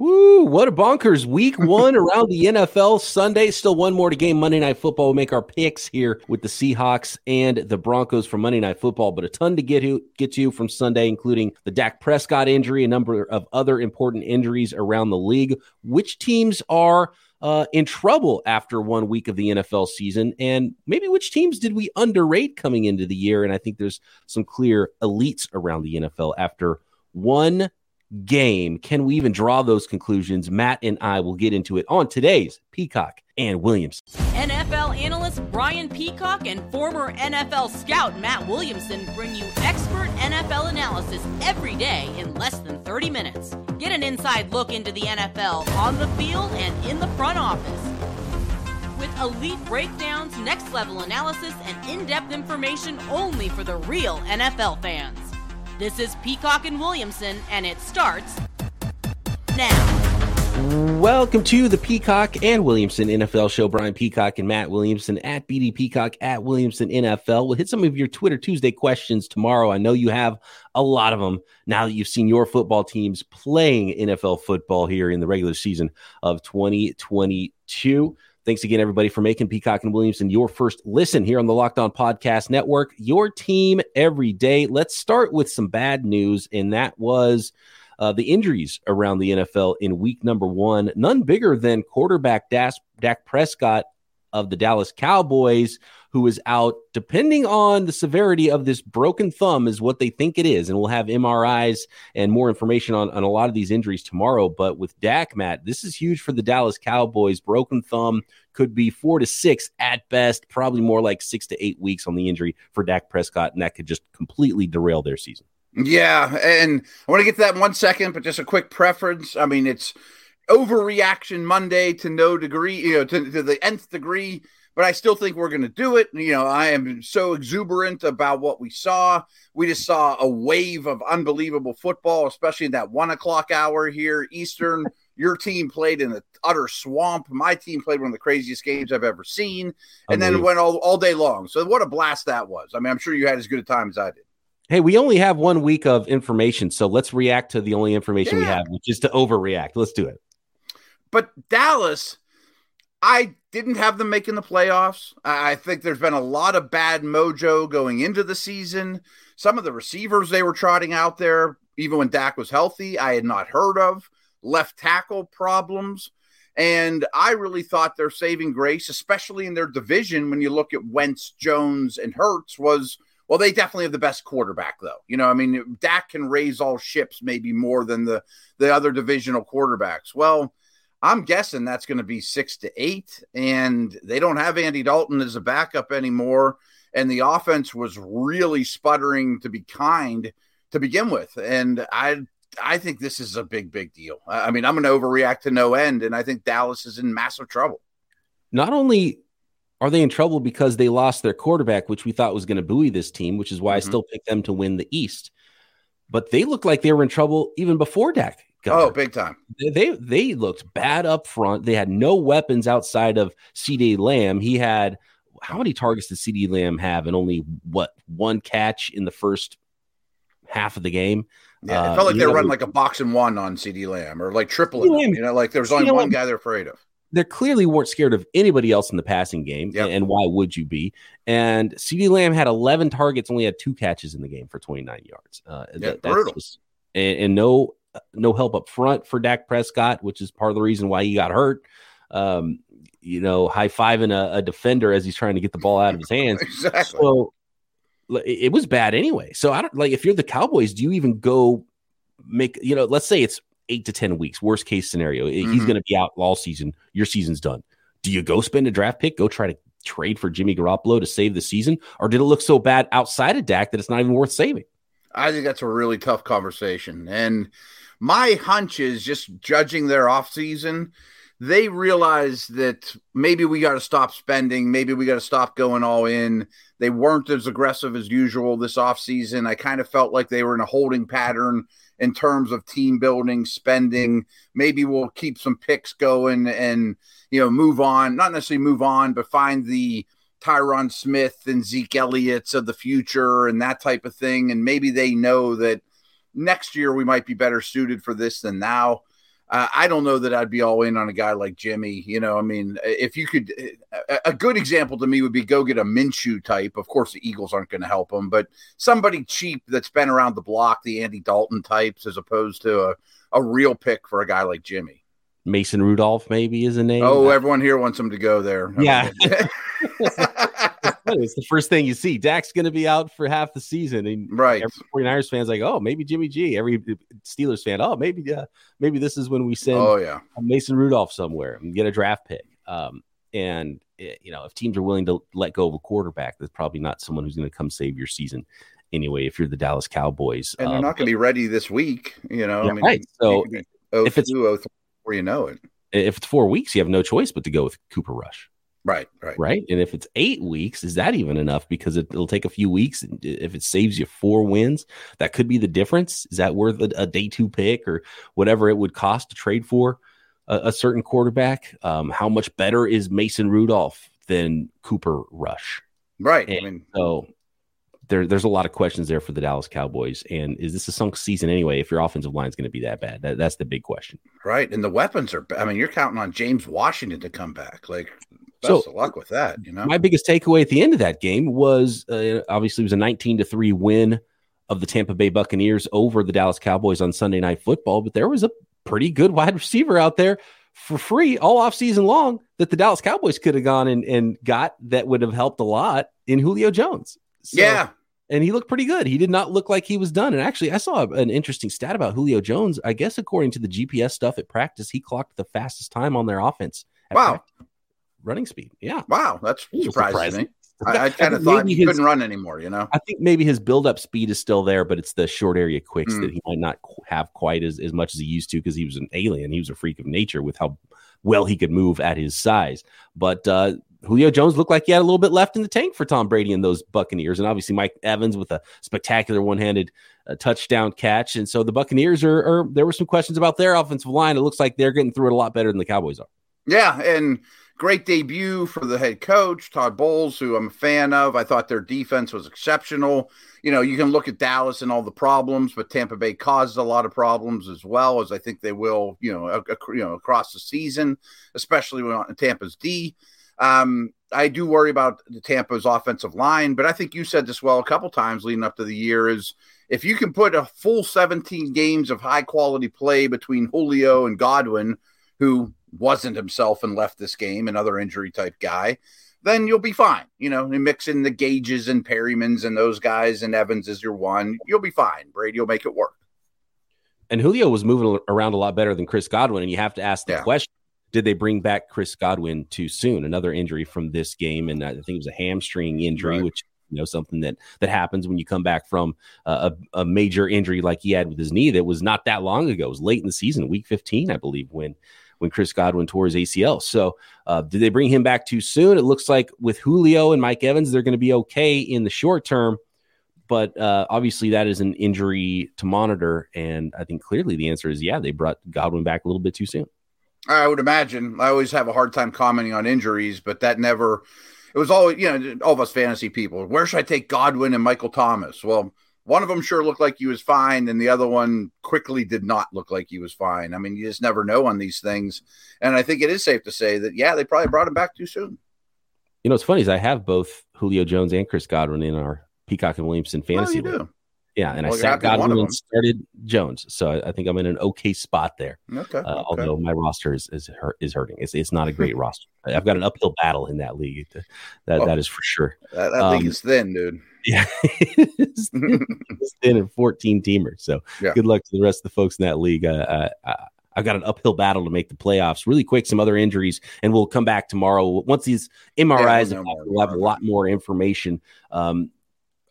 Woo, what a bonkers week one around the NFL Sunday. Still one more to game Monday Night Football. We'll make our picks here with the Seahawks and the Broncos for Monday Night Football, but a ton to get to, get to from Sunday, including the Dak Prescott injury, a number of other important injuries around the league. Which teams are uh, in trouble after one week of the NFL season, and maybe which teams did we underrate coming into the year? And I think there's some clear elites around the NFL after one game. Can we even draw those conclusions? Matt and I will get into it on today's Peacock and Williamson. NFL analyst Brian Peacock and former NFL scout Matt Williamson bring you expert NFL analysis every day in less than 30 minutes. Get an inside look into the NFL on the field and in the front office. With elite breakdowns, next level analysis, and in depth information only for the real NFL fans. This is Peacock and Williamson, and it starts now. Welcome to the Peacock and Williamson NFL show. Brian Peacock and Matt Williamson at BD Peacock at Williamson NFL. We'll hit some of your Twitter Tuesday questions tomorrow. I know you have a lot of them now that you've seen your football teams playing NFL football here in the regular season of 2022. Thanks again, everybody, for making Peacock and Williamson your first listen here on the Locked On Podcast Network. Your team every day. Let's start with some bad news, and that was uh, the injuries around the NFL in week number one. None bigger than quarterback Dak Prescott of the Dallas Cowboys, who is out, depending on the severity of this broken thumb, is what they think it is. And we'll have MRIs and more information on, on a lot of these injuries tomorrow. But with Dak, Matt, this is huge for the Dallas Cowboys. Broken thumb could be four to six at best, probably more like six to eight weeks on the injury for Dak Prescott. And that could just completely derail their season. Yeah. And I want to get to that in one second, but just a quick preference. I mean, it's overreaction Monday to no degree, you know, to, to the nth degree but I still think we're going to do it. You know, I am so exuberant about what we saw. We just saw a wave of unbelievable football, especially in that one o'clock hour here, Eastern. Your team played in the utter swamp. My team played one of the craziest games I've ever seen, and then went all, all day long. So, what a blast that was. I mean, I'm sure you had as good a time as I did. Hey, we only have one week of information, so let's react to the only information yeah. we have, which is to overreact. Let's do it. But Dallas, I didn't have them making the playoffs. I think there's been a lot of bad mojo going into the season. Some of the receivers they were trotting out there, even when Dak was healthy, I had not heard of. Left tackle problems. And I really thought their saving grace, especially in their division, when you look at Wentz, Jones, and Hurts, was well, they definitely have the best quarterback, though. You know, I mean, Dak can raise all ships maybe more than the the other divisional quarterbacks. Well, I'm guessing that's going to be six to eight, and they don't have Andy Dalton as a backup anymore. And the offense was really sputtering to be kind to begin with. And I I think this is a big, big deal. I mean, I'm going to overreact to no end, and I think Dallas is in massive trouble. Not only are they in trouble because they lost their quarterback, which we thought was going to buoy this team, which is why mm-hmm. I still picked them to win the East, but they looked like they were in trouble even before Dak Oh, big time. They they looked bad up front. They had no weapons outside of CeeDee Lamb. He had how many targets did CeeDee Lamb have and only what one catch in the first half of the game? Yeah, it uh, felt like they were running like a box and one on CeeDee Lamb or like triple Lamb, you know, like there was only one guy they're afraid of. They clearly weren't scared of anybody else in the passing game, yep. and why would you be? And CeeDee Lamb had 11 targets, only had two catches in the game for 29 yards. Uh, yeah, that, brutal. Just, and, and no no help up front for Dak Prescott, which is part of the reason why he got hurt. Um, you know, high fiving a, a, defender as he's trying to get the ball out of his hands. exactly. So it was bad anyway. So I don't like if you're the Cowboys, do you even go make you know? Let's say it's eight to ten weeks. Worst case scenario, mm-hmm. he's going to be out all season. Your season's done. Do you go spend a draft pick? Go try to trade for Jimmy Garoppolo to save the season, or did it look so bad outside of Dak that it's not even worth saving? I think that's a really tough conversation, and my hunch is just judging their offseason, they realize that maybe we got to stop spending, maybe we got to stop going all in. They weren't as aggressive as usual this offseason. I kind of felt like they were in a holding pattern in terms of team building, spending. Maybe we'll keep some picks going and, you know, move on, not necessarily move on, but find the Tyron Smith and Zeke Elliott's of the future and that type of thing. And maybe they know that next year we might be better suited for this than now. uh, I don't know that I'd be all in on a guy like Jimmy. You know, I mean, if you could, a, a good example to me would be go get a Minshew type. Of course, the Eagles aren't going to help him, but somebody cheap that's been around the block, the Andy Dalton types, as opposed to a, a real pick for a guy like Jimmy. Mason Rudolph, maybe is a name. Oh, everyone here wants him to go there. Yeah. it's the first thing you see. Dak's going to be out for half the season, and right. Every 49ers fans like, oh, maybe Jimmy G. Every Steelers fan, oh, maybe, uh, maybe this is when we send oh yeah Mason Rudolph somewhere and get a draft pick. Um, and it, you know, if teams are willing to let go of a quarterback, that's probably not someone who's going to come save your season anyway. If you're the Dallas Cowboys, and they're um, not going to be ready this week, you know. Yeah, I mean, right. So if it's before you know it, if it's four weeks, you have no choice but to go with Cooper Rush. Right, right, right. And if it's eight weeks, is that even enough? Because it, will take a few weeks. If it saves you four wins, that could be the difference. Is that worth a, a day two pick or whatever it would cost to trade for a, a certain quarterback? Um, how much better is Mason Rudolph than Cooper Rush? Right. And I mean, so there, there's a lot of questions there for the Dallas Cowboys. And is this a sunk season anyway? If your offensive line is going to be that bad, that, that's the big question. Right. And the weapons are, I mean, you're counting on James Washington to come back. Like, Best so, of luck with that. You know, my biggest takeaway at the end of that game was uh, obviously it was a 19 to three win of the Tampa Bay Buccaneers over the Dallas Cowboys on Sunday Night Football, but there was a pretty good wide receiver out there for free all off season long that the Dallas Cowboys could have gone and, and got that would have helped a lot in Julio Jones. So, yeah. And he looked pretty good. He did not look like he was done. And actually, I saw an interesting stat about Julio Jones. I guess according to the GPS stuff at practice, he clocked the fastest time on their offense. Wow. Practice running speed. Yeah. Wow. That's surprising, surprising. I, I kind of thought he his, couldn't run anymore, you know? I think maybe his build-up speed is still there, but it's the short area quicks mm. that he might not have quite as, as much as he used to because he was an alien. He was a freak of nature with how well he could move at his size. But uh, Julio Jones looked like he had a little bit left in the tank for Tom Brady and those Buccaneers. And obviously Mike Evans with a spectacular one-handed uh, touchdown catch. And so the Buccaneers are, are, there were some questions about their offensive line. It looks like they're getting through it a lot better than the Cowboys are. Yeah. And great debut for the head coach Todd Bowles, who I'm a fan of. I thought their defense was exceptional. You know, you can look at Dallas and all the problems, but Tampa Bay caused a lot of problems as well as I think they will. You know, a, a, you know across the season, especially when Tampa's D. Um, I do worry about the Tampa's offensive line, but I think you said this well a couple times leading up to the year is if you can put a full 17 games of high quality play between Julio and Godwin, who wasn't himself and left this game, another injury type guy, then you'll be fine. You know, you mix in the Gages and Perrimans and those guys, and Evans is your one. You'll be fine. Brady will make it work. And Julio was moving around a lot better than Chris Godwin. And you have to ask the yeah. question did they bring back Chris Godwin too soon? Another injury from this game. And I think it was a hamstring injury, right. which you know something that that happens when you come back from uh, a, a major injury like he had with his knee that was not that long ago. It was late in the season, week 15, I believe, when when Chris Godwin tore his ACL. So, uh, did they bring him back too soon? It looks like with Julio and Mike Evans, they're going to be okay in the short term. But uh, obviously, that is an injury to monitor. And I think clearly the answer is yeah, they brought Godwin back a little bit too soon. I would imagine. I always have a hard time commenting on injuries, but that never, it was always, you know, all of us fantasy people. Where should I take Godwin and Michael Thomas? Well, one of them sure looked like he was fine, and the other one quickly did not look like he was fine. I mean, you just never know on these things. And I think it is safe to say that, yeah, they probably brought him back too soon. You know, what's funny is I have both Julio Jones and Chris Godwin in our Peacock and Williamson fantasy. Oh, yeah, and well, I sat Godwin and started Jones, so I, I, think I'm in an okay spot there. Okay, uh, okay. Although my roster is is, is hurting, it's it's not a great roster. I've got an uphill battle in that league. That oh, that is for sure. That, that um, league is thin, dude. Yeah, it's thin and 14 teamer. So yeah. good luck to the rest of the folks in that league. Uh, I, I've got an uphill battle to make the playoffs. Really quick, some other injuries, and we'll come back tomorrow. Once these MRIs, yeah, we'll have a lot more information. Um,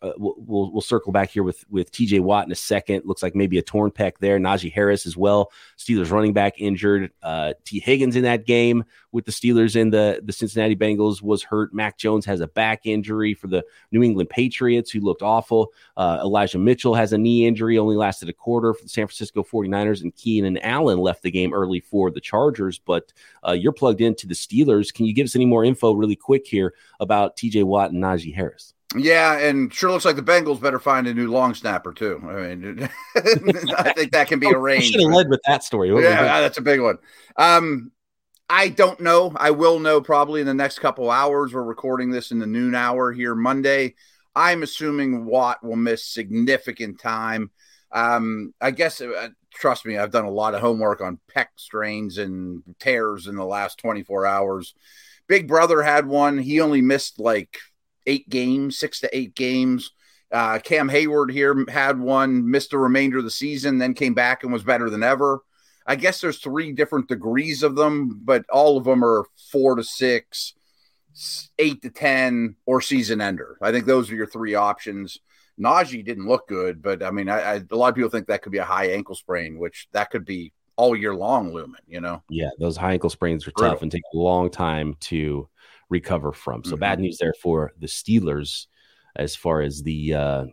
uh, we'll, we'll circle back here with with TJ Watt in a second. Looks like maybe a torn pec there. Najee Harris as well. Steelers running back injured. Uh, Tee Higgins in that game with the Steelers and the the Cincinnati Bengals was hurt. Mac Jones has a back injury for the New England Patriots, who looked awful. Uh, Elijah Mitchell has a knee injury, only lasted a quarter for the San Francisco 49ers, and Keenan Allen left the game early for the Chargers. But uh, you're plugged into the Steelers. Can you give us any more info really quick here about TJ Watt and Najee Harris? Yeah, and sure looks like the Bengals better find a new long snapper too. I mean, I think that can be arranged. should have led with that story. What yeah, that's a big one. Um, I don't know. I will know probably in the next couple hours. We're recording this in the noon hour here Monday. I'm assuming Watt will miss significant time. Um, I guess, uh, trust me, I've done a lot of homework on pec strains and tears in the last 24 hours. Big brother had one. He only missed like eight games, six to eight games. Uh, Cam Heyward here had one, missed the remainder of the season, then came back and was better than ever. I guess there's three different degrees of them, but all of them are four to six, eight to 10, or season ender. I think those are your three options. Najee didn't look good, but I mean, I, I, a lot of people think that could be a high ankle sprain, which that could be all year long Lumen, you know? Yeah, those high ankle sprains are Brutal. tough and take a long time to recover from. So mm-hmm. bad news there for the Steelers as far as the uh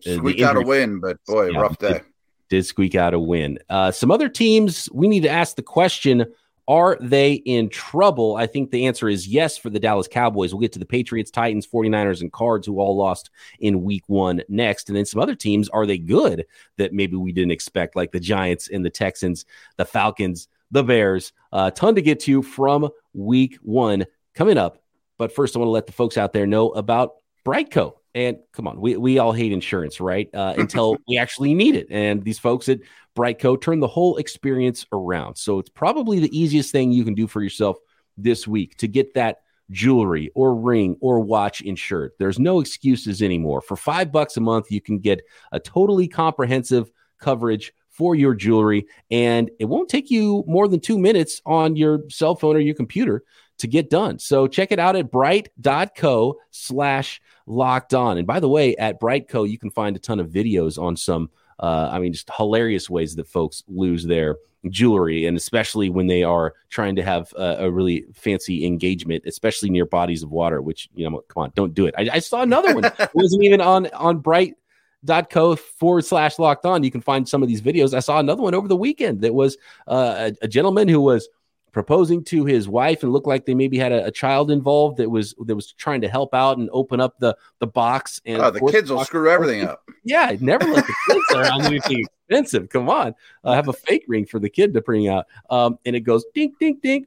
squeak out a win, but boy, yeah, rough day did squeak out a win. Uh, some other teams, we need to ask the question are they in trouble? I think the answer is yes for the Dallas Cowboys. We'll get to the Patriots, Titans, 49ers, and Cards, who all lost in week one next. And then some other teams, are they good that maybe we didn't expect, like the Giants and the Texans, the Falcons, the Bears? A uh, ton to get to from week one coming up. But first, I want to let the folks out there know about BriteCo. And come on, we, we all hate insurance, right? Uh, until we actually need it. And these folks at BriteCo turn the whole experience around. So it's probably the easiest thing you can do for yourself this week to get that jewelry or ring or watch insured. There's no excuses anymore. For five bucks a month, you can get a totally comprehensive coverage for your jewelry, and it won't take you more than two minutes on your cell phone or your computer to get done. So check it out at brite.co slash locked on. And by the way, at BriteCo, you can find a ton of videos on some, uh, I mean, just hilarious ways that folks lose their jewelry, and especially when they are trying to have a, a, really fancy engagement, especially near bodies of water. Which you know, come on, don't do it. I, I saw another one. it wasn't even on on Brite dot co forward slash locked on you can find some of these videos i saw another one over the weekend that was uh, a, a gentleman who was proposing to his wife and looked like they maybe had a, a, child involved that was that was trying to help out and open up the the box and oh, the kids will screw everything up. Yeah never let the kids around anything expensive. Come on. Uh, have a fake ring for the kid to bring out. Um, and it goes ding ding ding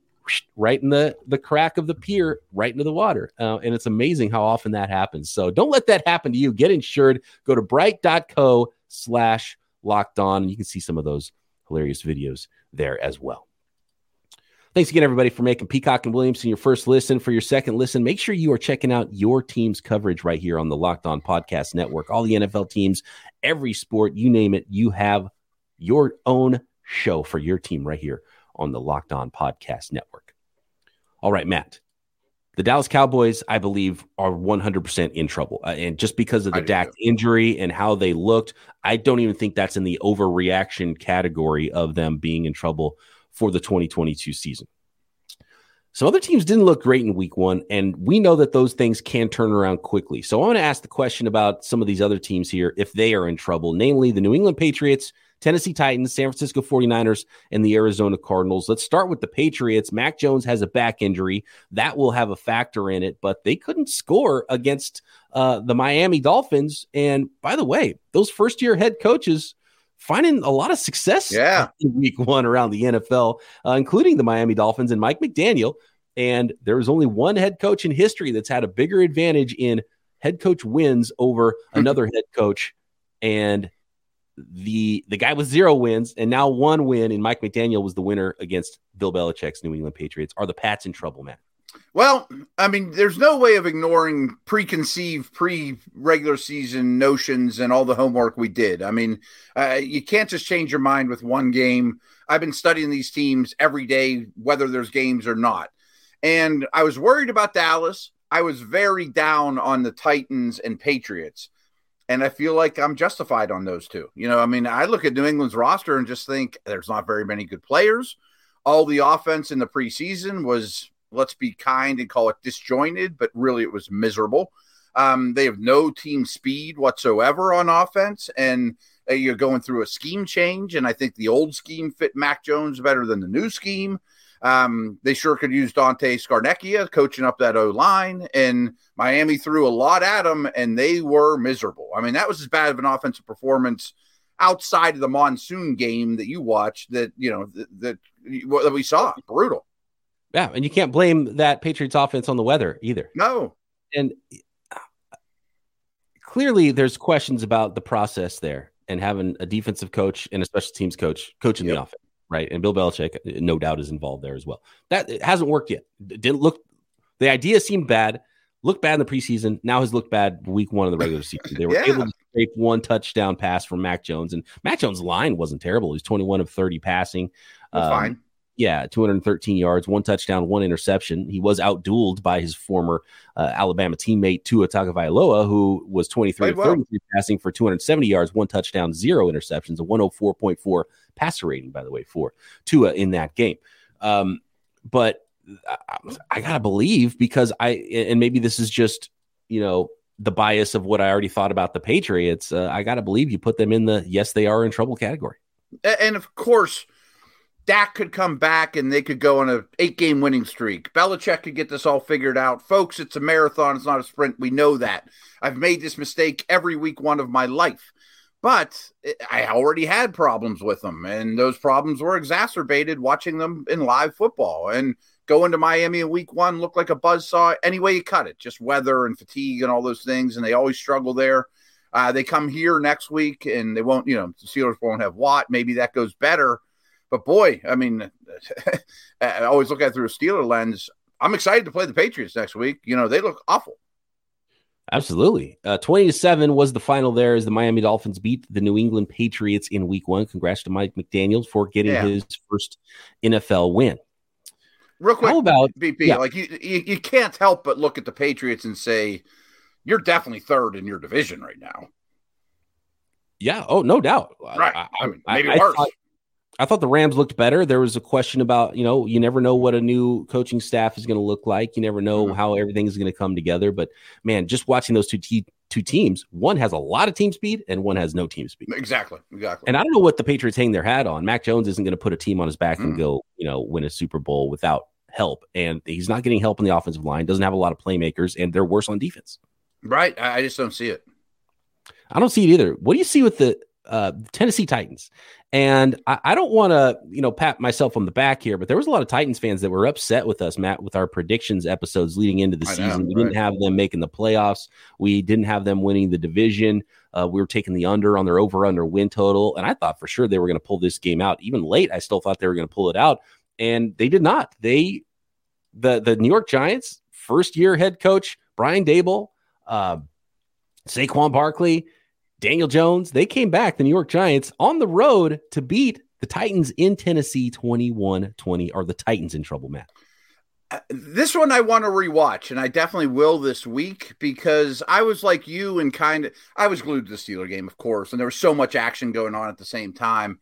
right in the the crack of the pier right into the water. Uh, and it's amazing how often that happens. So don't let that happen to you. Get insured. Go to brite.co slash locked on. And you can see some of those hilarious videos there as well Thanks again, everybody, for making Peacock and Williamson your first listen. For your second listen, make sure you are checking out your team's coverage right here on the Locked On Podcast Network. All the NFL teams, every sport, you name it, you have your own show for your team right here on the Locked On Podcast Network. All right, Matt. The Dallas Cowboys, I believe, are 100% in trouble. Uh, and just because of the Dak injury and how they looked, I don't even think that's in the overreaction category of them being in trouble for the 2022 season. Some other teams didn't look great in week one, and we know that those things can turn around quickly. So I want to ask the question about some of these other teams here if they are in trouble, namely the New England Patriots, Tennessee Titans, San Francisco 49ers, and the Arizona Cardinals. Let's start with the Patriots. Mac Jones has a back injury. That will have a factor in it, but they couldn't score against uh, the Miami Dolphins. And by the way, those first year head coaches finding a lot of success yeah. in week one around the NFL, uh, including the Miami Dolphins and Mike McDaniel. And there is only one head coach in history that's had a bigger advantage in head coach wins over another head coach. And the the guy with zero wins and now one win, and Mike McDaniel was the winner against Bill Belichick's New England Patriots. Are the Pats in trouble, man? Well, I mean, there's no way of ignoring preconceived, pre regular season notions and all the homework we did. I mean, uh, you can't just change your mind with one game. I've been studying these teams every day, whether there's games or not. And I was worried about Dallas. I was very down on the Titans and Patriots. And I feel like I'm justified on those two. You know, I mean, I look at New England's roster and just think there's not very many good players. All the offense in the preseason was let's be kind and call it disjointed, but really it was miserable. Um, they have no team speed whatsoever on offense, and uh, you're going through a scheme change. And I think the old scheme fit Mac Jones better than the new scheme. Um, they sure could use Dante Scarnecchia coaching up that O line, and Miami threw a lot at them, and they were miserable. I mean, that was as bad of an offensive performance outside of the monsoon game that you watched that you know that, that, that we saw brutal. Yeah, and you can't blame that Patriots offense on the weather either. No, and clearly there's questions about the process there and having a defensive coach and a special teams coach coaching yep. the offense, right? And Bill Belichick, no doubt, is involved there as well. That hasn't worked yet. It didn't look. The idea seemed bad. Looked bad in the preseason. Now has looked bad week one of the regular season. They were yeah. able to scrape one touchdown pass from Mac Jones, and Mac Jones' line wasn't terrible. He's 21 of 30 passing. Um, fine yeah, 213 yards, one touchdown, one interception. He was outdueled by his former uh, Alabama teammate Tua Tagovailoa, who was 23 well. 33 passing for 270 yards, one touchdown, zero interceptions, a 104.4 passer rating, by the way, for Tua in that game. Um, but I, I gotta believe because I and maybe this is just you know the bias of what I already thought about the Patriots. Uh, I gotta believe you put them in the yes they are in trouble category. And of course Dak could come back and they could go on a eight game winning streak. Belichick could get this all figured out. Folks, it's a marathon, it's not a sprint. We know that. I've made this mistake every week one of my life. But I already had problems with them, and those problems were exacerbated watching them in live football. And going to Miami in week one looked like a buzz saw any way you cut it, just weather and fatigue and all those things. And they always struggle there. Uh, they come here next week and they won't, you know, the Steelers won't have Watt. Maybe that goes better. But boy, I mean, I always look at it through a Steeler lens. I'm excited to play the Patriots next week. You know, they look awful. Absolutely. Uh, 20 to 7 was the final there as the Miami Dolphins beat the New England Patriots in week one. Congrats to Mike McDaniels for getting yeah. his first NFL win. Real quick, How about BP? Yeah. Like you, you, you can't help but look at the Patriots and say, you're definitely third in your division right now. Yeah. Oh, no doubt. Right. I, I mean, maybe I, worse. I thought, I thought the Rams looked better. There was a question about, you know, you never know what a new coaching staff is going to look like. You never know how everything is going to come together. But man, just watching those two te- two teams, one has a lot of team speed and one has no team speed. Exactly, exactly. And I don't know what the Patriots hang their hat on. Mac Jones isn't going to put a team on his back mm and go, you know, win a Super Bowl without help. And he's not getting help in the offensive line. Doesn't have a lot of playmakers, and they're worse on defense. Right. I just don't see it. I don't see it either. What do you see with the uh, Tennessee Titans. And I, I don't want to, you know, pat myself on the back here, but there was a lot of Titans fans that were upset with us, Matt, with our predictions episodes leading into the I season. Know, we right. didn't have them making the playoffs. We didn't have them winning the division. Uh, we were taking the under on their over under win total, and I thought for sure they were going to pull this game out. Even late, I still thought they were going to pull it out, and they did not. They, the the New York Giants, first year head coach Brian Daboll, uh, Saquon Barkley Daniel Jones, they came back, the New York Giants, on the road to beat the Titans in Tennessee 21 20. Are the Titans in trouble, Matt? Uh, this one I want to rewatch, and I definitely will this week because I was like you and kind of I was glued to the Steeler game, of course, and there was so much action going on at the same time.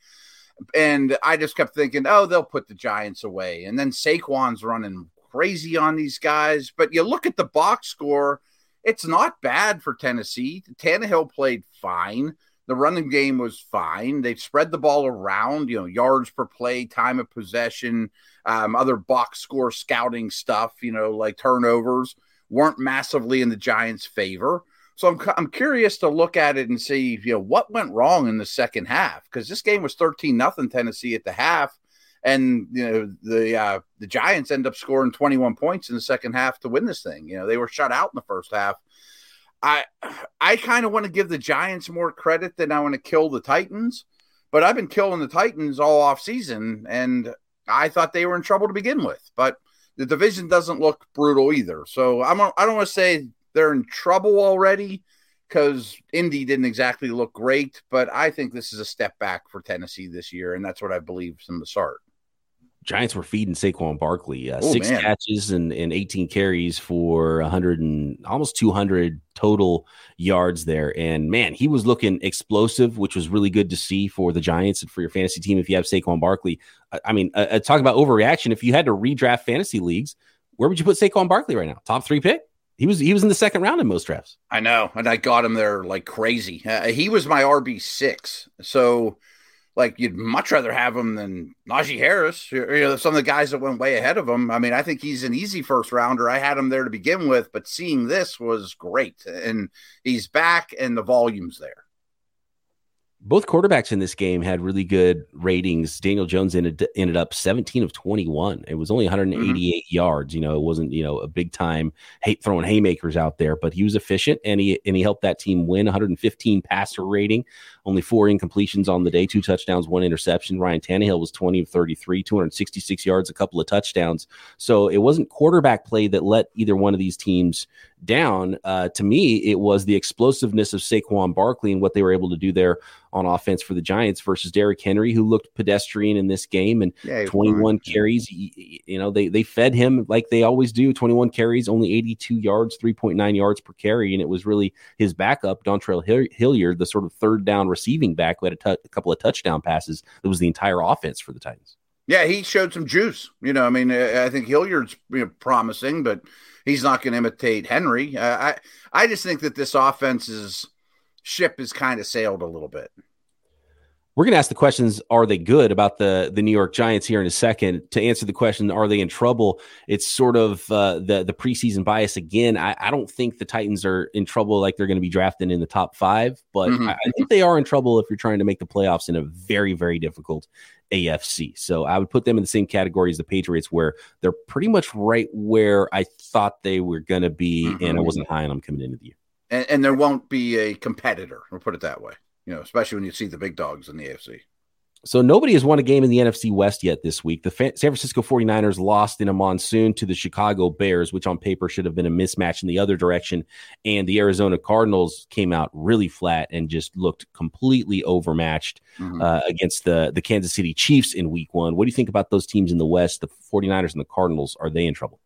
And I just kept thinking, oh, they'll put the Giants away. And then Saquon's running crazy on these guys. But you look at the box score, it's not bad for Tennessee. Tannehill played fine. The running game was fine. They spread the ball around, you know, yards per play, time of possession, um, other box score scouting stuff, you know, like turnovers weren't massively in the Giants' favor. So I'm, I'm curious to look at it and see, you know, what went wrong in the second half because this game was 13 nothing Tennessee at the half and you know the uh, the Giants end up scoring 21 points in the second half to win this thing. You know they were shut out in the first half. I I kind of want to give the Giants more credit than I want to kill the Titans, but I've been killing the Titans all off season, and I thought they were in trouble to begin with. But the division doesn't look brutal either, so I'm I don't want to say they're in trouble already because Indy didn't exactly look great, but I think this is a step back for Tennessee this year, and that's what I believe from the start. Giants were feeding Saquon Barkley uh, oh, six man. catches and, and 18 carries for 100 and almost 200 total yards there. And man, he was looking explosive, which was really good to see for the Giants and for your fantasy team. If you have Saquon Barkley, I, I mean, uh, uh, talk about overreaction. If you had to redraft fantasy leagues, where would you put Saquon Barkley right now? Top three pick? He was he was in the second round in most drafts. I know, and I got him there like crazy. Uh, he was my RB six, so like you'd much rather have him than Najee Harris. You know, some of the guys that went way ahead of him. I mean, I think he's an easy first rounder. I had him there to begin with, but seeing this was great, and he's back, and the volume's there both quarterbacks in this game had really good ratings. Daniel Jones ended, ended up 17 of 21. It was only 188 mm-hmm. yards. You know, it wasn't, you know, a big time hate throwing haymakers out there, but he was efficient and he and he helped that team win 115 passer rating, only four incompletions on the day, two touchdowns, one interception. Ryan Tannehill was 20 of 33, 266 yards, a couple of touchdowns. So it wasn't quarterback play that let either one of these teams down. Uh, to me, it was the explosiveness of Saquon Barkley and what they were able to do there on offense for the Giants versus Derrick Henry, who looked pedestrian in this game and yeah, 21 fine. carries. You know, they they fed him like they always do. 21 carries, only 82 yards, 3.9 yards per carry, and it was really his backup, Dontrell Hilliard, the sort of third down receiving back, who had a, t- a couple of touchdown passes. That was the entire offense for the Titans. Yeah, he showed some juice. You know, I mean, I think Hilliard's you know, promising, but he's not going to imitate Henry. Uh, I I just think that this offense's ship has kind of sailed a little bit. We're going to ask the questions: Are they good about the the New York Giants here in a second? To answer the question, are they in trouble? It's sort of uh, the the preseason bias again. I, I, don't think the Titans are in trouble like they're going to be drafted in the top five, but mm-hmm. I, I think they are in trouble if you're trying to make the playoffs in a very very difficult AFC. So I would put them in the same category as the Patriots, where they're pretty much right where I thought they were going to be, mm-hmm. and I wasn't high on them coming into the year. And, and, there won't be a competitor. We'll put it that way. You know, especially when you see the big dogs in the AFC. So nobody has won a game in the NFC West yet this week. The San Francisco 49ers lost in a monsoon to the Chicago Bears, which on paper should have been a mismatch in the other direction. And the Arizona Cardinals came out really flat and just looked completely overmatched mm-hmm. uh, against the, the Kansas City Chiefs in week one. What do you think about those teams in the West, the 49ers and the Cardinals? Are they in trouble?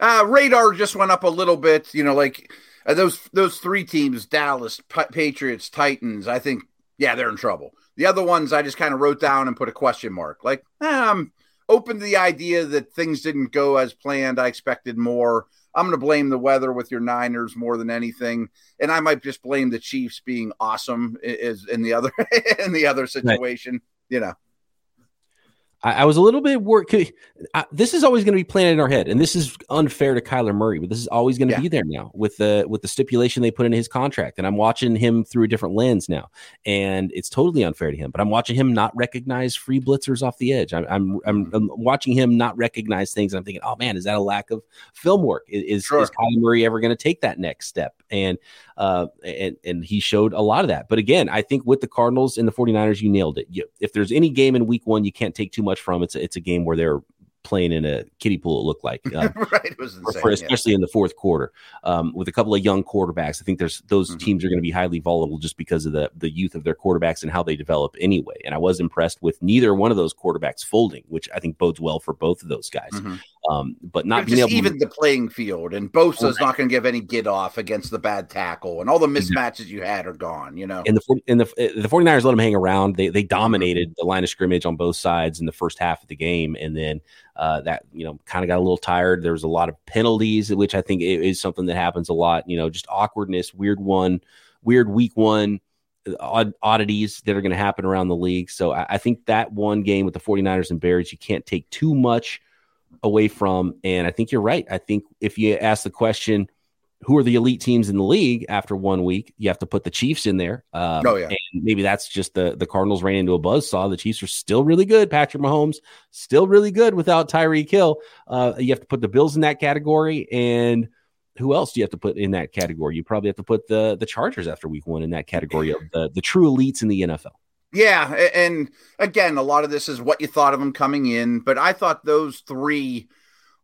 Uh, radar just went up a little bit. You know, like uh, those those three teams, Dallas, Patriots, Titans, I think, yeah, they're in trouble. The other ones I just kind of wrote down and put a question mark. Like, eh, I'm open to the idea that things didn't go as planned. I expected more. I'm going to blame the weather with your Niners more than anything, and I might just blame the Chiefs being awesome is in the other in the other situation. Right. You know. I, I was a little bit worried. This is always going to be planted in our head, and this is unfair to Kyler Murray, but this is always going to yeah. be there now with the with the stipulation they put in his contract. And I'm watching him through a different lens now, and it's totally unfair to him. But I'm watching him not recognize free blitzers off the edge. I'm I'm, I'm, mm-hmm. I'm watching him not recognize things. I'm thinking, oh man, is that a lack of film work? Is sure. is Kyler Murray ever going to take that next step? And uh, and and he showed a lot of that. But again, I think with the Cardinals and the 49ers, you nailed it. You, if there's any game in Week One you can't take too much from, it's a, it's a game where they're playing in a kiddie pool. It looked like, uh, right? It was insane, for, especially yeah. in the fourth quarter um, with a couple of young quarterbacks. I think there's those mm-hmm. teams are going to be highly volatile just because of the the youth of their quarterbacks and how they develop anyway. And I was impressed with neither one of those quarterbacks folding, which I think bodes well for both of those guys. Mm-hmm. Um, but not being able even to, the playing field and Bosa's right. not going to give any get off against the bad tackle and all the mismatches you had are gone, you know. And the in the the 49ers let them hang around. They they dominated the line of scrimmage on both sides in the first half of the game and then uh, that you know kind of got a little tired. There was a lot of penalties, which I think is something that happens a lot. You know, just awkwardness, weird one, weird week one odd, oddities that are going to happen around the league. So I, I, think that one game with the 49ers and Bears, you can't take too much away from. And I think you're right. I think if you ask the question, who are the elite teams in the league after one week? You have to put the Chiefs in there. Um, oh yeah, and maybe that's just the the Cardinals ran into a buzz saw. The Chiefs are still really good. Patrick Mahomes still really good without Tyreek Hill. Uh, you have to put the Bills in that category, and who else do you have to put in that category? You probably have to put the the Chargers after week one in that category of the the true elites in the NFL. Yeah, and again, a lot of this is what you thought of them coming in, but I thought those three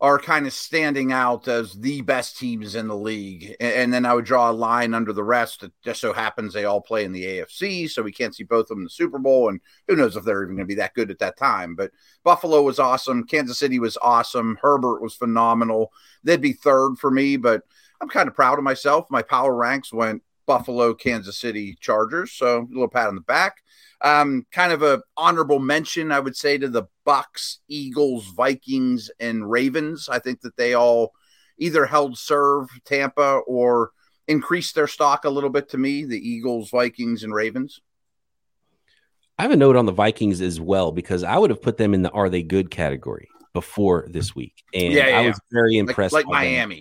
are kind of standing out as the best teams in the league. And then I would draw a line under the rest. It just so happens they all play in the AFC, so we can't see both of them in the Super Bowl. And who knows if they're even going to be that good at that time. But Buffalo was awesome. Kansas City was awesome. Herbert was phenomenal. They'd be third for me, but I'm kind of proud of myself. My power ranks went Buffalo, Kansas City, Chargers. So a little pat on the back. Um, kind of a honorable mention, I would say, to the Bucks, Eagles, Vikings, and Ravens. I think that they all either held serve Tampa or increased their stock a little bit to me. The Eagles, Vikings, and Ravens. I have a note on the Vikings as well because I would have put them in the "Are they good?" category before this week, and Yeah, yeah, I was very impressed. like, like by them.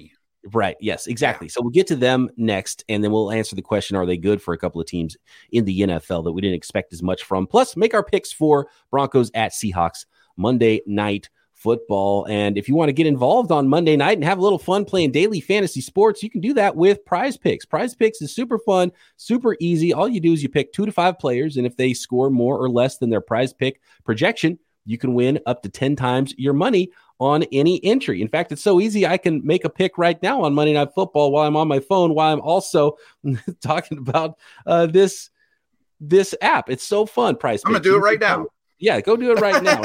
Right. Yes, exactly. So we'll get to them next, and then we'll answer the question Are they good for a couple of teams in the NFL that we didn't expect as much from? Plus, make our picks for Broncos at Seahawks Monday night football. And if you want to get involved on Monday night and have a little fun playing daily fantasy sports, you can do that with PrizePicks. Prize picks is super fun, super easy. All you do is you pick two to five players, and if they score more or less than their prize pick projection, you can win up to 10 times your money on any entry. In fact, it's so easy I can make a pick right now on Monday Night Football while I'm on my phone while I'm also talking about uh, this this app. It's so fun. Price. I'm gonna do it right now. Yeah, go do it right now.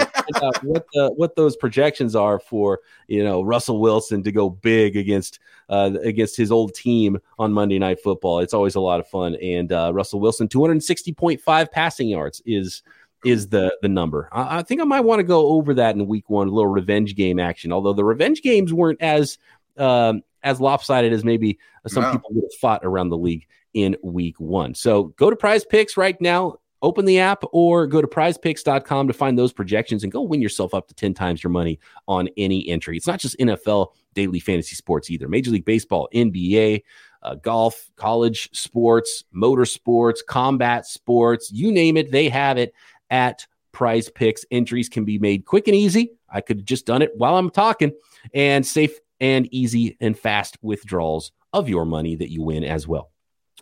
What the what those projections are for you know Russell Wilson to go big against uh, against his old team on Monday Night Football. It's always a lot of fun. And uh, Russell Wilson, 260.5 passing yards is is the the number. I, I think I might want to go over that in week one, a little revenge game action. Although the revenge games weren't as um, as lopsided as maybe some No. people would have fought around the league in week one. So go to PrizePicks right now. Open the app or go to prizepicks.com to find those projections and go win yourself up to 10 times your money on any entry. It's not just NFL daily fantasy sports either. Major League Baseball, NBA, uh, golf, college sports, motorsports, combat sports, you name it, they have it at PrizePicks. Entries can be made quick and easy. I could have just done it while I'm talking, and safe and easy and fast withdrawals of your money that you win as well.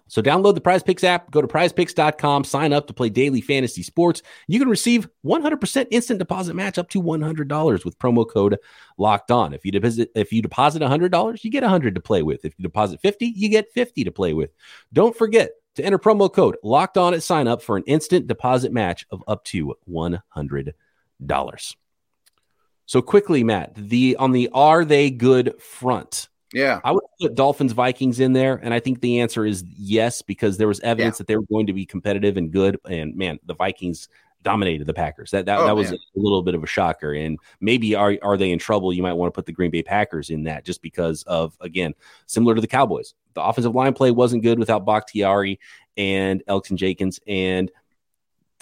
So download the PrizePicks app, go to prizepicks.com, sign up to play daily fantasy sports. You can receive 100% instant deposit match up to $100 with promo code locked on. If you deposit if you deposit $100, you get 100 to play with. If you deposit 50, you get 50 to play with. Don't forget to enter promo code locked on at sign up for an instant deposit match of up to $100. So quickly, Matt, the on the are they good front? Yeah. I would put Dolphins Vikings in there, and I think the answer is yes because there was evidence that they were going to be competitive and good. And man, the Vikings dominated the Packers. That that, Oh, that was man. a little bit of a shocker. And maybe are are they in trouble? You might want to put the Green Bay Packers in that just because of again similar to the Cowboys. The offensive line play wasn't good without Bakhtiari and Elgton Jenkins and.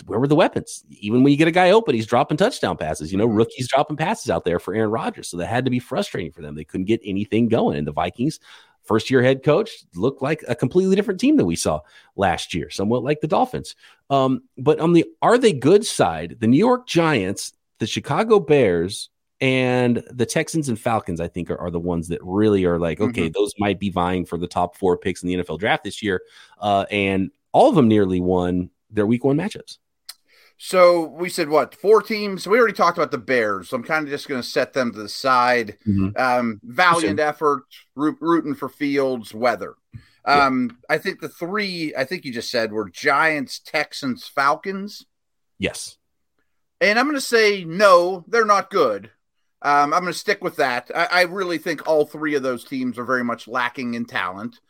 Where were the weapons? Even when you get a guy open, he's dropping touchdown passes. You know, Mhm. rookies dropping passes out there for Aaron Rodgers. So that had to be frustrating for them. They couldn't get anything going. And the Vikings, first year head coach, looked like a completely different team than we saw last year, somewhat like the Dolphins. Um, but on the are they good side, the New York Giants, the Chicago Bears, and the Texans and Falcons, I think, are, are the ones that really are like, okay, those might be vying for the top four picks in the NFL draft this year. Uh, and all of them nearly won their week one matchups. So we said what four teams? We already talked about the Bears. So I'm kind of just going to set them to the side. Um, valiant effort, root, rooting for Fields, weather. Um, I think the three. I think you just said were Giants, Texans, Falcons, Yes. and I'm going to say no, they're not good. Um, I'm going to stick with that. I, I really think all three of those teams are very much lacking in talent.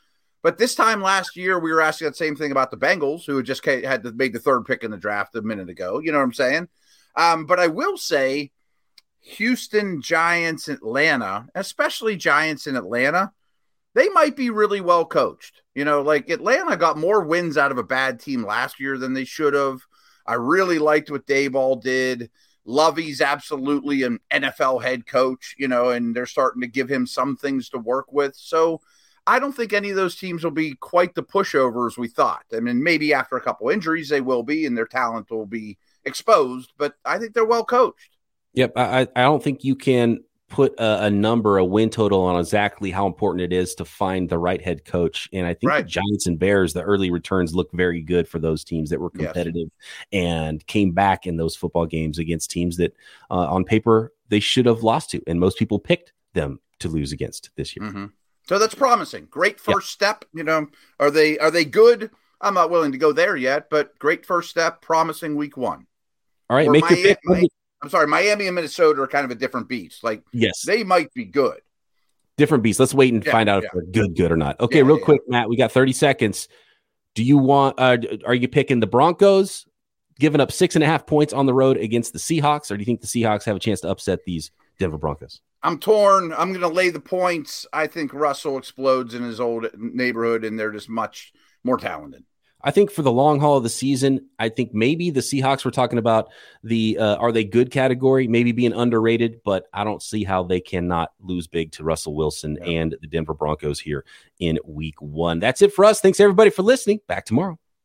But this time last year, we were asking that same thing about the Bengals, who had just had to make the third pick in the draft a minute ago. You know what I'm saying? Um, but I will say, Houston, Giants, Atlanta, especially Giants in Atlanta, they might be really well coached. You know, like Atlanta got more wins out of a bad team last year than they should have. I really liked what Daboll did. Lovie's absolutely an NFL head coach, you know, and they're starting to give him some things to work with. So I don't think any of those teams will be quite the pushovers we thought. I mean, maybe after a couple injuries they will be and their talent will be exposed, but I think they're well coached. Yep. I, I don't think you can put a, a number, a win total on exactly how important it is to find the right head coach. And I think Right. the Giants and Bears, the early returns look very good for those teams that were Yes. competitive and came back in those football games against teams that uh, on paper they should have lost to. And most people picked them to lose against this year. Mhm. So that's promising. Great first step. You know, are they are they good? I'm not willing to go there yet, but great first step. Promising week one. All right. Make your pick. I'm sorry, Miami and Minnesota are kind of a different beast. Like yes. they might be good. different beasts. Let's wait and Yeah, find out yeah. if they're good, good or not. Okay, Yeah, real yeah. quick, Matt. We got 30 seconds. Do you want? Uh, are you picking the Broncos, giving up six and a half points on the road against the Seahawks, or do you think the Seahawks have a chance to upset these Denver Broncos? I'm torn. I'm going to lay the points. I think Russell explodes in his old neighborhood, and they're just much more talented. I think for the long haul of the season, I think maybe the Seahawks were talking about the uh, are they good category, maybe being underrated, but I don't see how they cannot lose big to Russell Wilson yeah. and the Denver Broncos here in week one. That's it for us. Thanks everybody for listening. Back tomorrow.